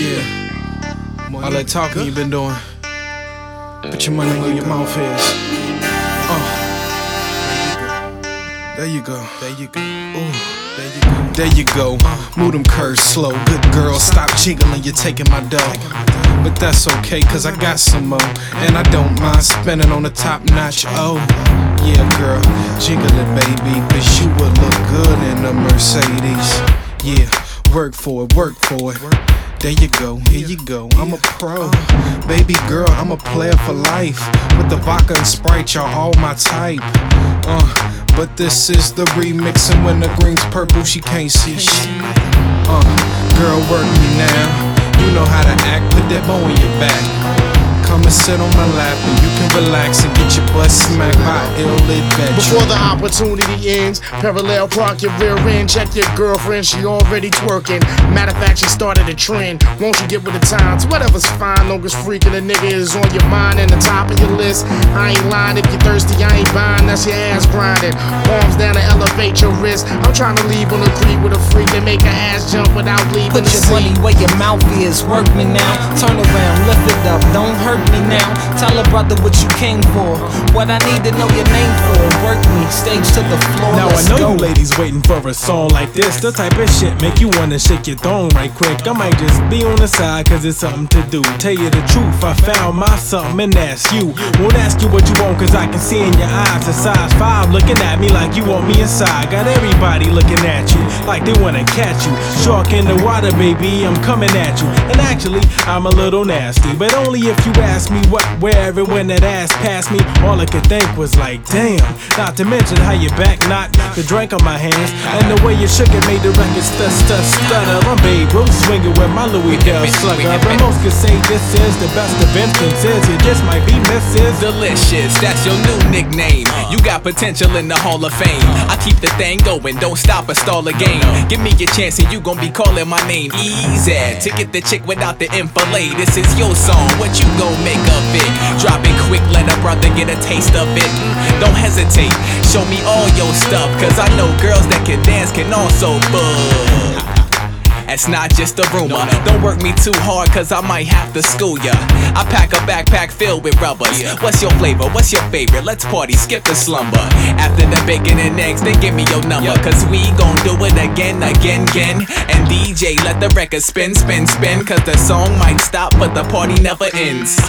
Yeah. All that talking you've been doing. Put your money where your mouth is. Oh. There you go. There you go. Ooh. There you go. There you go. Uh. Move them curves slow. Good girl, stop jiggling. You're taking my dough. But that's okay, cause I got some more. And I don't mind spending on the top notch. Oh, yeah, girl. Jiggle it, baby. Cause you would look good in a Mercedes. Yeah, work for it, work for it. There you go, here you go. I'm a pro. Baby girl, I'm a player for life. With the vodka and Sprite, y'all all my type. Uh, but this is the remix, and when the green's purple, she can't see shit. Uh, girl, work me now. You know how to act, put that bow on your back. Come and sit on my lap and you can relax and get your butt smacked by ill lit Before the opportunity ends, parallel park your rear end. Check your girlfriend, she already twerking. Matter of fact, she started a trend. Won't you get with the times? Whatever's fine, long as freaking a nigga is on your mind and the top of your list. I ain't lying if you're thirsty, I ain't buying. That's your ass grinding. Arms down to elevate your wrist. I'm trying to leave on a creep with a freak that make her ass jump without leaving Put your money where your mouth is. Work me now. Turn around, lift it up. Don't hurt me now. Tell a brother what you came for. What I need to know your name for. Work stage to the floor. Now I know go. you ladies waiting for a song like this. The type of shit make you wanna shake your thong right quick. I might just be on the side cause it's something to do. Tell you the truth, I found my something and that's you. Won't ask you what you want cause I can see in your eyes a size 5 looking at me like you want me inside. Got everybody looking at you like they wanna catch you. Shark in the water, baby, I'm coming at you. And actually, I'm a little nasty, but only if you ask me what, where, and when that ass passed me. All I could think was like, damn. Not to mention how your back knocked the drink on my hands, and the way you shook it made the record stut, stut, stutter. I'm Babe Ruth swinging with my Louisville slugger, but most could say this is the best of instances. You just might be Mrs. Delicious, that's your new nickname. You got potential in the Hall of Fame. I keep the thing going, don't stop or stall a game. Give me a chance and you gon' be calling my name. Easy to get the chick without the infillet. This is your song, what you gon' make of it? Drop it quick, let a brother get a taste of it. Mm, Don't hesitate, show me all your stuff. Cause I know girls that can dance can also bug. That's not just a rumor. Don't work me too hard, cause I might have to school ya. I pack a backpack filled with rubbers. What's your flavor? What's your favorite? Let's party, skip the slumber. After the bacon and eggs, then give me your number. Cause we gon' do it again, again, again. And DJ, let the record spin, spin, spin. Cause the song might stop, but the party never ends.